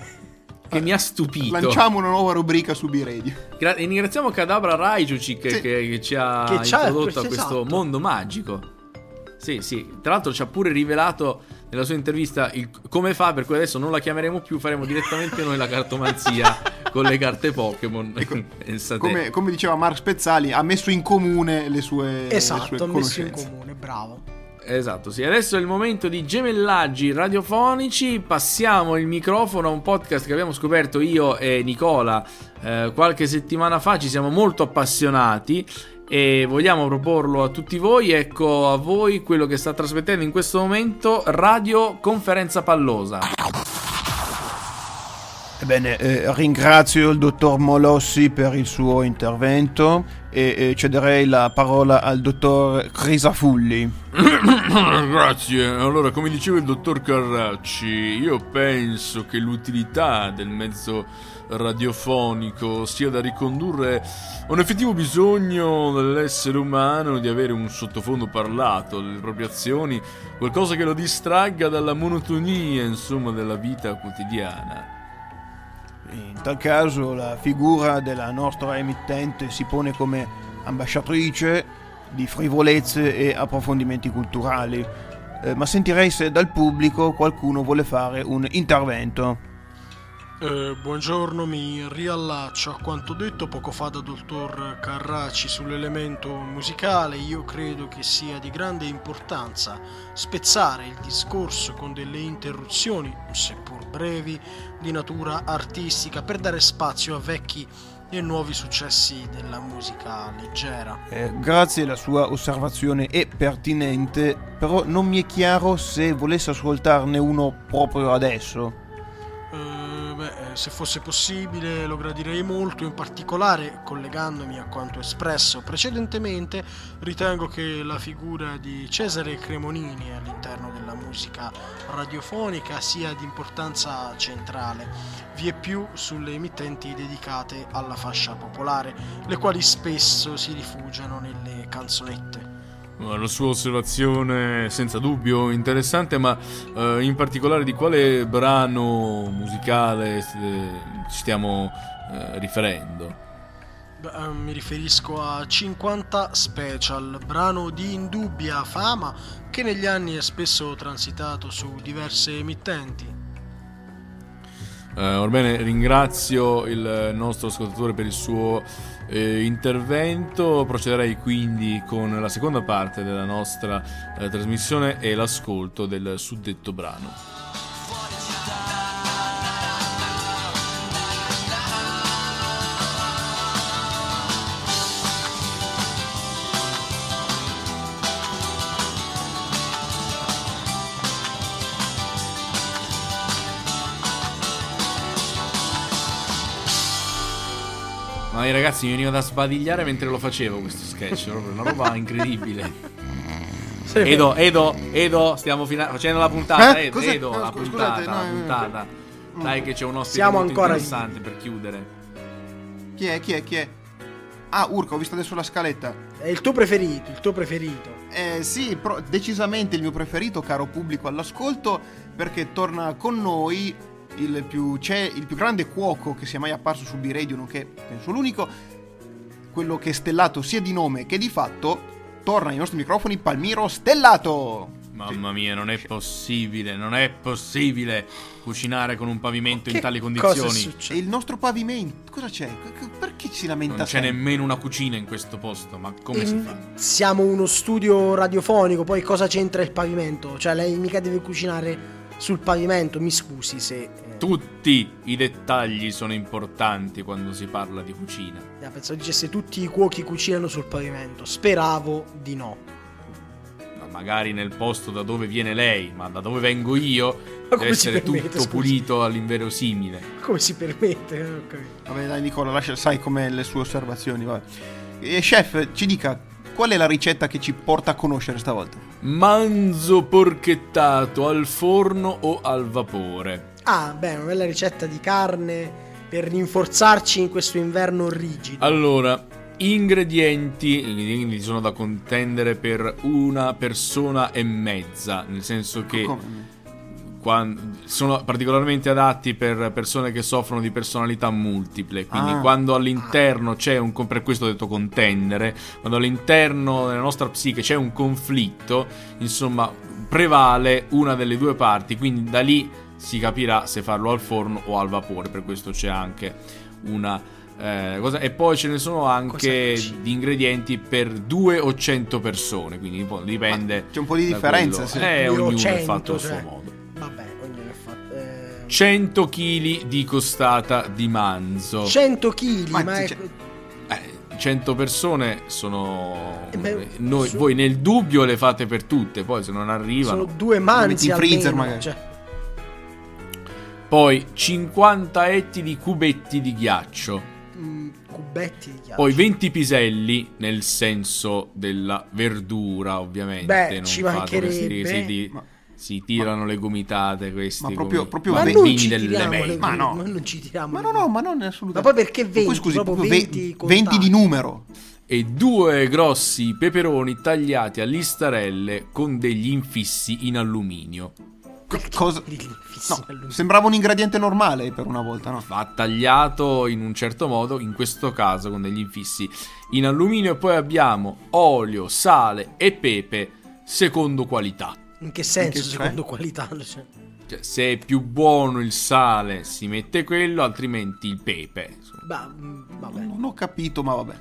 che mi ha stupito. Lanciamo una nuova rubrica su B-Radio. Gra- e ringraziamo Kadabra Raijuci che, Sì. che- che ci ha Che introdotto a questo esatto. mondo magico. Sì, sì. Tra l'altro ci ha pure rivelato nella sua intervista il- come fa, per cui adesso non la chiameremo più, faremo direttamente noi la cartomanzia con le carte Pokémon. Pensate. Come, come diceva Mark Spezzali, ha messo in comune le sue, le esatto, sue ha messo in conoscenze. comune, bravo. Esatto, sì. Adesso è il momento di gemellaggi radiofonici. Passiamo il microfono a un podcast che abbiamo scoperto io e Nicola eh, qualche settimana fa. Ci siamo molto appassionati e vogliamo proporlo a tutti voi. Ecco a voi quello che sta trasmettendo in questo momento Radio Conferenza Pallosa. Ebbene, eh, ringrazio il dottor Molossi per il suo intervento e eh, cederei la parola al dottor Crisafulli. Grazie. Allora, come diceva il dottor Carracci, io penso che l'utilità del mezzo radiofonico sia da ricondurre a un effettivo bisogno dell'essere umano di avere un sottofondo parlato delle proprie azioni, qualcosa che lo distragga dalla monotonia, insomma, della vita quotidiana. In tal caso la figura della nostra emittente si pone come ambasciatrice di frivolezze e approfondimenti culturali, Eh, ma sentirei se dal pubblico qualcuno vuole fare un intervento. Eh, buongiorno, mi riallaccio a quanto detto poco fa da dottor Carracci sull'elemento musicale. Io credo che sia di grande importanza spezzare il discorso con delle interruzioni, seppur brevi, di natura artistica per dare spazio a vecchi e nuovi successi della musica leggera. Eh, grazie, la sua osservazione è pertinente, però non mi è chiaro se volesse ascoltarne uno proprio adesso. Eh, beh, eh, se fosse possibile lo gradirei molto, in particolare collegandomi a quanto espresso precedentemente, ritengo che la figura di Cesare Cremonini all'interno della musica radiofonica sia di importanza centrale, vie più sulle emittenti dedicate alla fascia popolare, le quali spesso si rifugiano nelle canzonette. La sua osservazione è senza dubbio interessante, ma eh, in particolare di quale brano musicale eh, ci stiamo eh, riferendo? Beh, eh, mi riferisco a 50 Special, brano di indubbia fama che negli anni è spesso transitato su diverse emittenti. Eh, orbene, ringrazio il nostro ascoltatore per il suo eh, intervento. Procederei quindi con la seconda parte della nostra eh, trasmissione e l'ascolto del suddetto brano. Ma i ragazzi mi veniva da sbadigliare mentre lo facevo questo sketch, proprio una roba incredibile. Edo, Edo, Edo, stiamo fina- facendo la puntata, Eh? Edo? Edo, No, la scu- puntata, scusate, la no, eh, puntata. Dai che c'è un ospite Siamo molto ancora interessante per chiudere. Chi è? Chi è? Chi è? Ah, Urco, ho visto adesso la scaletta. È il tuo preferito, il tuo preferito. Eh, sì, pro- decisamente il mio preferito, caro pubblico all'ascolto, perché torna con noi il più, c'è il più grande cuoco che sia mai apparso su B-Radio, nonché penso l'unico, quello che è stellato sia di nome che di fatto, torna ai nostri microfoni Palmiro Stellato. Mamma mia, non è possibile, non è possibile cucinare con un pavimento in Che tali cosa è condizioni. E il nostro pavimento, cosa c'è? Perché si lamenta Non c'è sempre? nemmeno una cucina in questo posto, ma come si Ehm, fa? Siamo uno studio radiofonico, poi cosa c'entra il pavimento? Cioè, lei mica deve cucinare sul pavimento, mi scusi se... eh, Tutti i dettagli sono importanti quando si parla di cucina. eh, pensavo dicesse tutti i cuochi cucinano sul pavimento. Speravo di no. Ma magari nel posto da dove viene lei, ma da dove vengo io, Ma deve come essere permette, tutto scusi? pulito all'inverosimile. Come si permette? Capito. Vabbè, dai, Nicola, lascia, sai com'è le sue osservazioni. Vabbè. E chef, ci dica qual è la ricetta che ci porta a conoscere stavolta? Manzo porchettato al forno o al vapore. Ah, beh, una bella ricetta di carne per rinforzarci in questo inverno rigido. Allora, ingredienti, quindi sono da contendere per una persona e mezza, nel senso che Come? Sono particolarmente adatti per persone che soffrono di personalità multiple. Quindi, Ah. quando all'interno c'è un. Per questo ho detto contendere. Quando all'interno della nostra psiche c'è un conflitto, insomma, prevale una delle due parti. Quindi, da lì si capirà se farlo al forno o al vapore. Per questo c'è anche una. eh, cosa. E poi ce ne sono anche di ingredienti per due o cento persone. Quindi poi dipende. C'è un po' di differenza, quello. sì. Eh, ognuno è 100, fatto a cioè. suo modo. Vabbè, ognuno è fatto. eh, 100 kg di costata di manzo. 100 kg, Ma ma, è- c'è- Eh, 100 persone sono. Eh beh, noi- su- Voi nel dubbio le fate per tutte, poi se non arrivano. sono due manzi in freezer, almeno, magari. cioè. Poi 50 etti di cubetti di ghiaccio. mm, cubetti di ghiaccio. Poi 20 piselli, nel senso della verdura, ovviamente. Beh, non ci fate mancherebbe. di- Ma- si tirano le gomitate questi. Ma proprio- come proprio ma ve- non ci delle tiriamo le. Ma no. ma non ci tiriamo Ma no, no, ma non è assolutamente. Ma poi perché 20? Poi scusi, Proprio proprio 20 20, contati. 20 di numero. e due grossi peperoni tagliati a listarelle con degli infissi in alluminio. Cosa? No, sembrava un ingrediente normale per una volta, no? Va tagliato in un certo modo, in questo caso con degli infissi in alluminio. E poi abbiamo olio, sale e pepe secondo qualità. In che senso, In che- secondo qualità? Cioè, Cioè, se è più buono il sale si mette quello, altrimenti il pepe. Bah, mm, vabbè. Non ho capito, ma vabbè.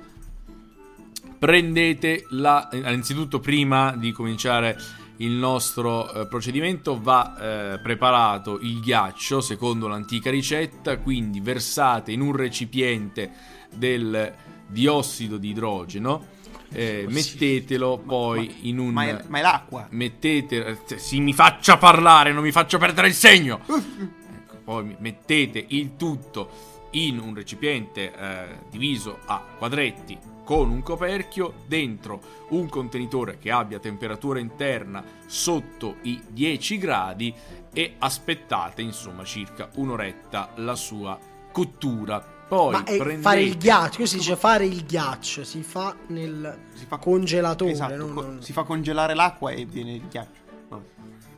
prendete la innanzitutto prima di cominciare il nostro eh, procedimento va eh, preparato il ghiaccio secondo l'antica ricetta quindi versate in un recipiente del diossido di idrogeno eh, mettetelo poi in un Ma è, ma è l'acqua. mettete eh, si mi faccia parlare non mi faccio perdere il segno. Ecco, poi mettete il tutto in un recipiente eh, diviso a quadretti con un coperchio dentro un contenitore che abbia temperatura interna sotto i 10 gradi e aspettate insomma circa un'oretta la sua cottura poi Ma prendete fare il ghiaccio, questo si dice fare il ghiaccio, si fa nel Si fa congelatore, Esatto, non- co- non- si fa congelare l'acqua e viene il ghiaccio.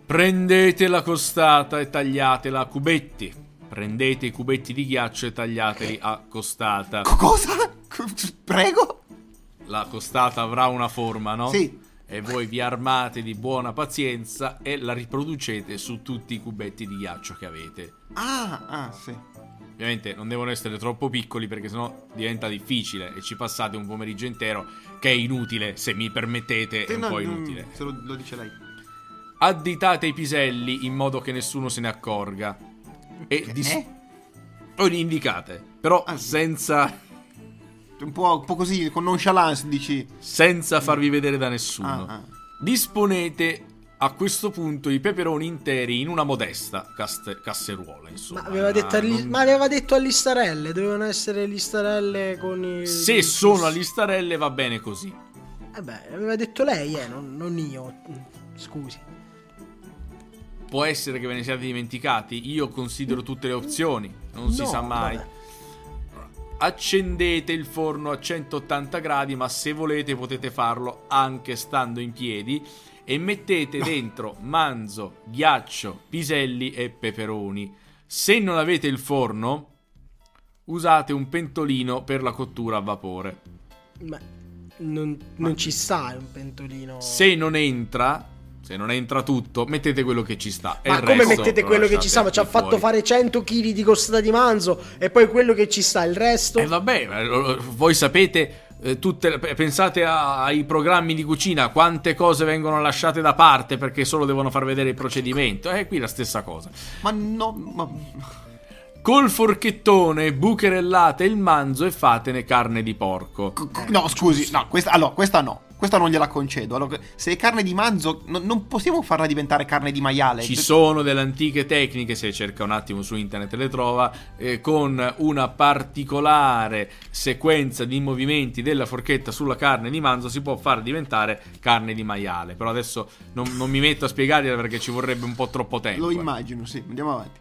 Prendete la costata e tagliatela a cubetti. Prendete i cubetti di ghiaccio e tagliateli a costata. Co- Cosa? Prego? La costata avrà una forma, no? Sì. E voi vi armate di buona pazienza e la riproducete su tutti i cubetti di ghiaccio che avete. Ah, ah, sì. Ovviamente non devono essere troppo piccoli perché sennò diventa difficile e ci passate un pomeriggio intero che è inutile, se mi permettete, è Sì, un no, po' inutile. Se lo, lo dice lei. Additate i piselli in modo che nessuno se ne accorga. E dis- o li indicate, però Ah, sì. senza, Un po', un po' così, con nonchalance, dici. senza farvi vedere da nessuno. Ah, ah. Disponete a questo punto i peperoni interi in una modesta caste- casseruola. Insomma, Ma aveva, Una- detto agli- non- ma aveva detto a listarelle, dovevano essere listarelle con i... Se i- sono a listarelle va bene così. Eh beh, aveva detto lei, eh, non, non io. Scusi. Può essere che ve ne siate dimenticati. Io considero tutte le opzioni. Non si No, sa mai. vabbè. Accendete il forno a 180 gradi, ma se volete potete farlo anche stando in piedi. E mettete dentro manzo, ghiaccio, piselli e peperoni. Se non avete il forno, usate un pentolino per la cottura a vapore. Ma non, non ci sta un pentolino. Se non entra, Se non entra tutto, mettete quello che ci sta. Ma come mettete lo quello che ci sta? Ma ci ha fatto fuori. fare 100 kg di costata di manzo e poi quello che ci sta, il resto. E vabbè, eh, voi sapete, tutte, pensate a- ai programmi di cucina, quante cose vengono lasciate da parte perché solo devono far vedere il procedimento. E qui la stessa cosa. Ma no, ma... Col forchettone bucherellate il manzo e fatene carne di porco. No, scusi, no, questa, allora, questa no. Questa non gliela concedo. Allora, se è carne di manzo, no- non possiamo farla diventare carne di maiale. Ci sono delle antiche tecniche, se cerca un attimo su internet le trova, eh, con una particolare sequenza di movimenti della forchetta sulla carne di manzo si può far diventare carne di maiale. Però adesso non, non mi metto a spiegargliela perché ci vorrebbe un po' troppo tempo. Lo eh. immagino, sì. Andiamo avanti.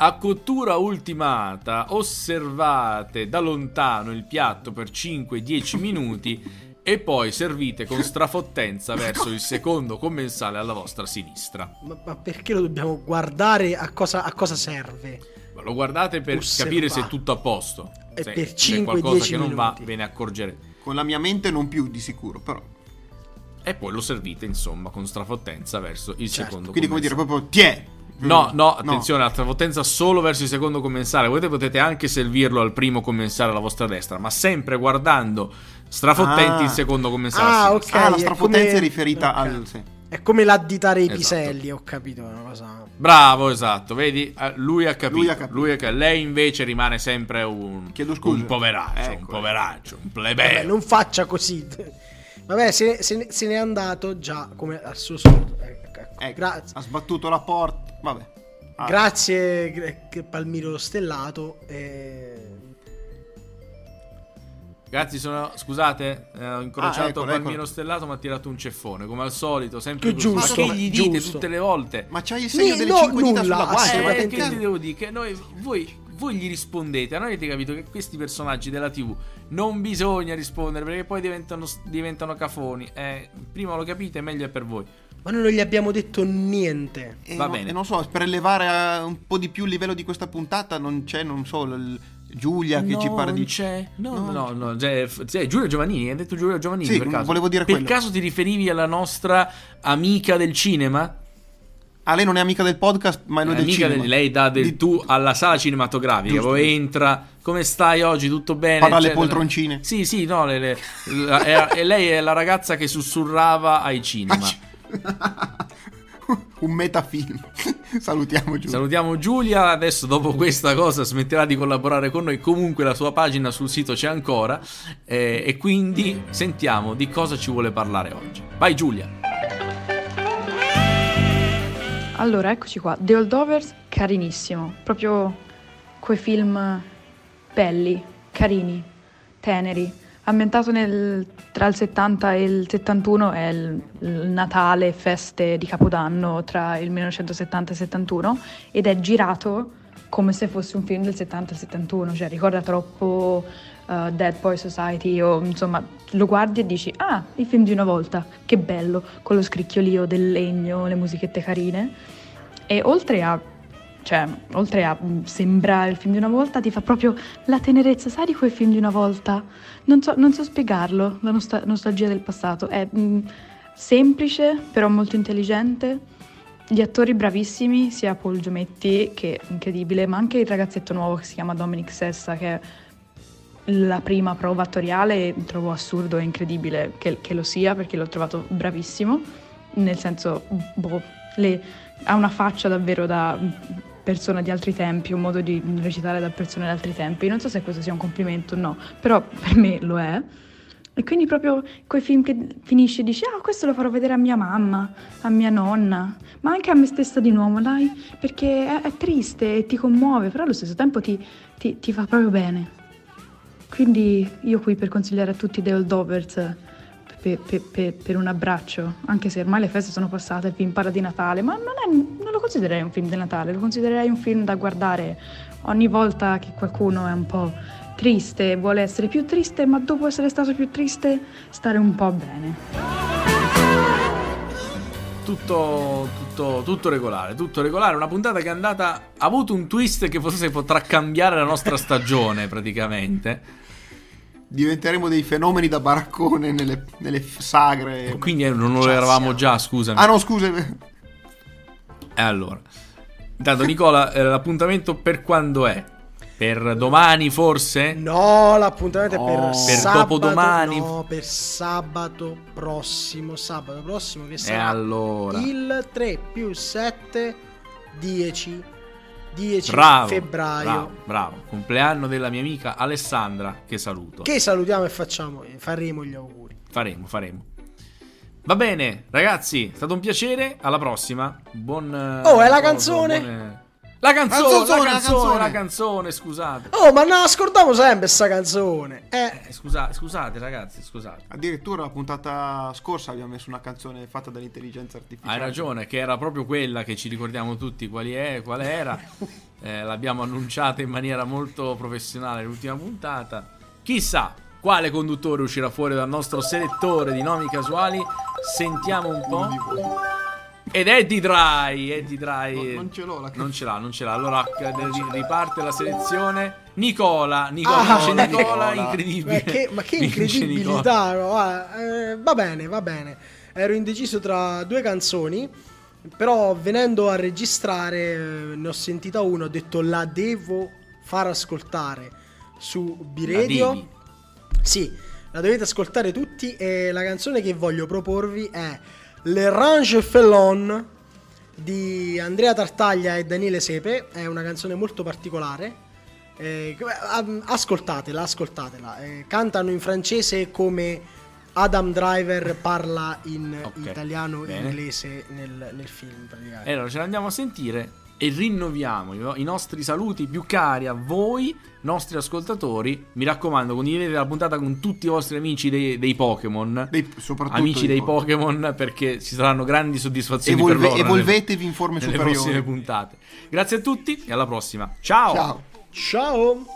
A cottura ultimata, osservate da lontano il piatto per 5-10 minuti e poi servite con strafottenza verso il secondo commensale alla vostra sinistra. Ma, ma perché lo dobbiamo guardare a cosa, a cosa serve? Ma Lo guardate per Osservate. capire se è tutto a posto. E Se per c'è 5-10 qualcosa che non va, minuti. ve ne accorgerete. Con la mia mente non più di sicuro, però. E poi lo servite, insomma, con strafottenza verso il Certo, secondo Quindi come dire, proprio tiè. No, no, attenzione, la strafottenza solo verso il secondo commensale. Voi potete anche servirlo al primo commensale alla vostra destra, ma sempre guardando strafottenti Ah. il secondo commensale. Ah, a ok. sinistra. Ah, la è strafottenza come- è riferita ok. al... Sì. È come l'additare i Esatto. piselli, ho capito. È una cosa. Bravo, esatto, vedi? Eh, Lui ha capito. Lui ha capito. Lui ha ca- Lei invece rimane sempre un, Chiedo scusa. un poveraccio, un Ecco. poveraccio, un Vabbè, plebeo. non faccia così. Vabbè, se ne, se ne- se n'è andato già come al suo solito. Ecco, ecco. Ecco, Grazie. ha sbattuto la porta. Vabbè. Ah, Grazie, Palmiro Stellato. eh, Ragazzi, sono, scusate, eh, ho incrociato Ah, eccolo, Palmiro eccolo. Stellato, mi ha tirato un ceffone, come al solito, sempre Che così. giusto, Ma che gli dite giusto. tutte le volte? Ma c'hai il segno Ni- delle no, 5 dita nulla, sulla guancia. Eh, ma ma che ti devo dire? Che noi, voi, voi gli rispondete, a noi avete capito che questi personaggi della TV non bisogna rispondere perché poi diventano, diventano cafoni. Eh, prima lo capite, meglio è per voi. Ma noi non gli abbiamo detto niente. E Va no- bene. E non so, per elevare eh, un po' di più il livello di questa puntata non c'è, non so, l- Giulia che no, ci parla non di... c'è. No, No. no, no. cioè, f- cioè, Giulio Giovannini, hai detto Giulio Giovannini Sì, per caso? volevo dire Per quello. caso ti riferivi alla nostra amica del cinema? Ah, lei non è amica del podcast, ma è noi È del amica cinema. del- lei dà del Di- tu alla sala cinematografica, Giusto, poi entra, come stai oggi, tutto bene? Parla alle poltroncine. Sì, sì, no, le- le- la- è- e lei è la ragazza che sussurrava ai cinema. un metafilm. Salutiamo Giulia. Salutiamo Giulia, adesso dopo questa cosa smetterà di collaborare con noi, comunque la sua pagina sul sito c'è ancora eh, e quindi sentiamo di cosa ci vuole parlare oggi. Vai Giulia! Allora, eccoci qua. The Holdovers, carinissimo. Proprio quei film belli, carini, teneri. Ambientato nel- tra il 70 e il 71 è il, il Natale, feste di Capodanno tra il 1970 e il 71 ed è girato come se fosse un film del 70 e il 71, cioè ricorda troppo uh, Dead Boy Society o insomma lo guardi e dici ah, il film di una volta, che bello, con lo scricchiolio del legno, le musichette carine. E oltre a cioè, oltre a mm, sembrare il film di una volta, ti fa proprio la tenerezza, sai di quel film di una volta? Non so, non so spiegarlo, la nostal- nostalgia del passato. È mm, semplice, però molto intelligente. Gli attori bravissimi, sia Paul Giometti, che è incredibile, ma anche il ragazzetto nuovo che si chiama Dominic Sessa, che è la prima prova attoriale trovo assurdo e incredibile che, che lo sia perché l'ho trovato bravissimo, nel senso, boh, le- ha una faccia davvero da persona di altri tempi, un modo di recitare da persone di altri tempi. Non so se questo sia un complimento o no, però per me lo è. E quindi proprio quei film che finisci e dici, ah, questo lo farò vedere a mia mamma, a mia nonna, ma anche a me stessa di nuovo, dai, perché è, è triste e ti commuove, però allo stesso tempo ti, ti- ti fa proprio bene. Quindi io qui per consigliare a tutti The Holdovers per, per- per- per un abbraccio, anche se ormai le feste sono passate, il film parla di Natale, ma non, è- non lo considererei un film di Natale, lo considererei un film da guardare ogni volta che qualcuno è un po' triste, vuole essere più triste, ma dopo essere stato più triste, stare un po' bene. Tutto, tutto, tutto regolare, tutto regolare. Una puntata che è andata. Ha avuto un twist che forse potrà cambiare la nostra stagione, praticamente. Diventeremo dei fenomeni da baraccone nelle, nelle sagre. Quindi eh, non lo Cioè, eravamo già, scusami. Ah no, scusa. E allora. Intanto Nicola, eh, l'appuntamento per quando è? Per domani forse? No, l'appuntamento è per No. Per sabato. dopodomani? No, per sabato prossimo. Sabato prossimo che E sarà allora. il 3 più 7, 10. 10 Bravo, febbraio. bravo, bravo. Compleanno della mia amica Alessandra, che saluto. Che salutiamo e facciamo, faremo gli auguri. Faremo, faremo. Va bene, ragazzi, è stato un piacere. Alla prossima. Buon. eh, Oh, è la canzone? buone- La canzone, Canzone, la la canzone, la canzone, scusate. Oh, ma no, ascoltiamo sempre sta canzone. Eh, Eh, scusa- scusate, ragazzi, scusate. Addirittura la puntata scorsa abbiamo messo una canzone fatta dall'intelligenza artificiale. Hai ragione, che era proprio quella che ci ricordiamo tutti quali è, qual era. Eh, l'abbiamo annunciata in maniera molto professionale l'ultima puntata. Chissà quale conduttore uscirà fuori dal nostro selettore di nomi casuali. Sentiamo un po'. Ed Eddie Dry, Eddie Dry. No, non ce l'ho la Non ce l'ha, non ce l'ha. Allora eh, ri- riparte la selezione. Nicola, Nicola, Ah, Nicola, Nicola. incredibile. ma che, ma che incredibilità. no? Guarda, eh, va bene, va bene. Ero indeciso tra due canzoni. Però venendo a registrare eh, ne ho sentita una, ho detto la devo far ascoltare su B-Radio. Sì, la dovete ascoltare tutti e la canzone che voglio proporvi è Le Range Fellon di Andrea Tartaglia e Daniele Sepe, è una canzone molto particolare. Eh, ascoltatela, ascoltatela. Eh, cantano in francese come Adam Driver parla in Ok, italiano e inglese nel, nel film. praticamente. E allora ce l'andiamo a sentire e rinnoviamo i, no- i nostri saluti più cari a voi, nostri ascoltatori. Mi raccomando, condividete la puntata con tutti i vostri amici dei, dei Pokémon. Amici dei Pokémon. Pokémon perché ci saranno grandi soddisfazioni Evolve- per loro nelle- evolvetevi in forme nelle superiori. prossime puntate. Grazie a tutti e alla prossima. Ciao! Ciao. Ciao!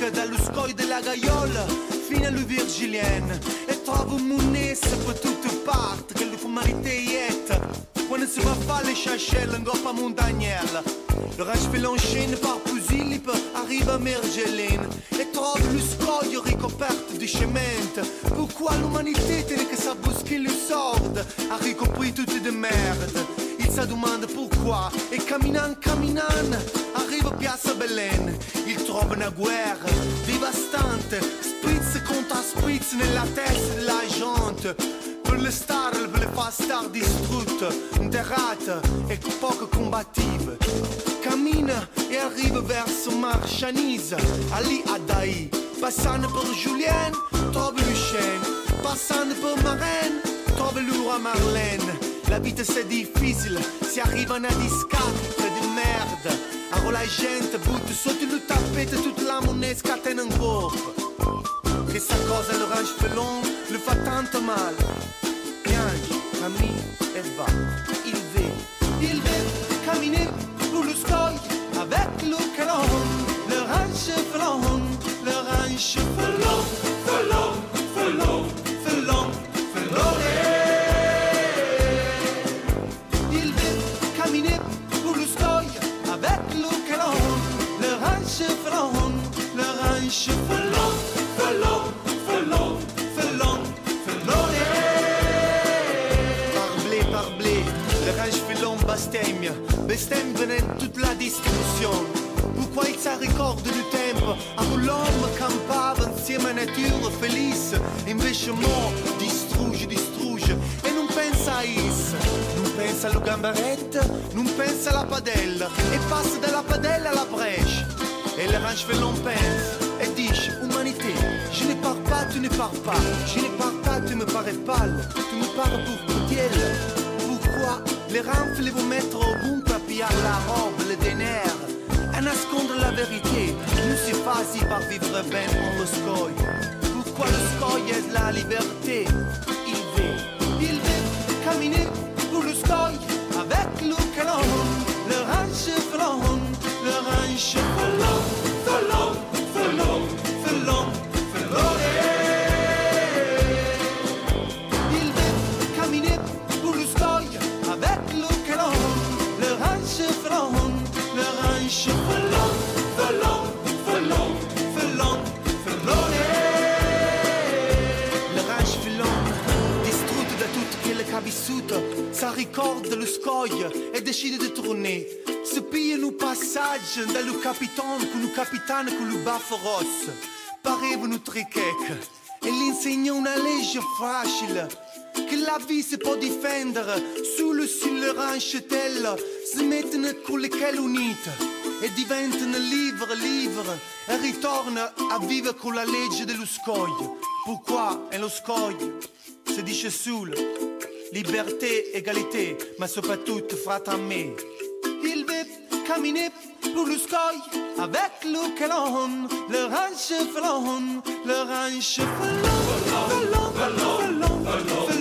S'arrampica dallo scoglio della gaiola fino alla virgilienne e trova un munesse per tutte parti che le fumarite ietta. Quando si va fare le chachelle in groppa montagnella, le ranch fellon scende par Pusilip, arriva a Mergelin e trova lo scoglio ricoperto di. Pourquoi l'umanità tiene che sa buscher le sordes, a ricoprir tutte de merde. Sa domanda pourquoi. E camminant camminant arriva a Piazza Belen. Il trova una guerra devastante spritz contro spritz nella testa della gente. Per le star per le fa star distrutte interrate e poco combattive cammina e arriva verso Marcianise Ali Adai passando per Julien trova Lucien passando per Marraine trova l'Ura Marlène la vita c'est difficile, si arriva una discarica di merda. Allora la gente butta sotto il tappeto tutta la moneta scatena in corpo. Questa cosa l'orange felon le fa tanto male. Piange, cammina e va. Il ve, il ve, cammine pour le sky avec le canon. L'orange felon, l'orange felon, felon, felon, felon, bestemmia, bestemmia in toute la distribution. Pourquoi il sa ricorda il tempo a cui l'uomo campava insieme a natura felice. Invece mo distrugge, distrugge e non pensa a isso non pensa alla gambaretta non pensa alla padella e passa dalla padella alla brescia e le ranch non pensa e dice umanité je ne pars pas tu ne pars pas. Je ne pars pas tu me parais pâle. Tu me parais pour Pourquoi Les renfles vont mettre au bout pour piller la robe, le déner. À nascondre la vérité, nous c'est facile par vivre ben en le. Pourquoi le scoy est la liberté? Il veut, il veut caminer sa ricorda lo scoglio e decide di tornare. Si piglia un passaggio dallo capitano con un capitano con il baffo rosso. Parevano tre checche e gli insegna una legge facile. Che la vita si può difendere solo sulle rancetelle si mettono con le chele unite e diventano libere, libere e ritorna a vivere con la legge dello scoglio. Pourquoi è lo scoglio? Si dice solo liberté, égalité, ma sopa toute fratame. Il veut caminer pour le sky avec le calon, le ranch flon, le ranch flon, flon, flon, flon,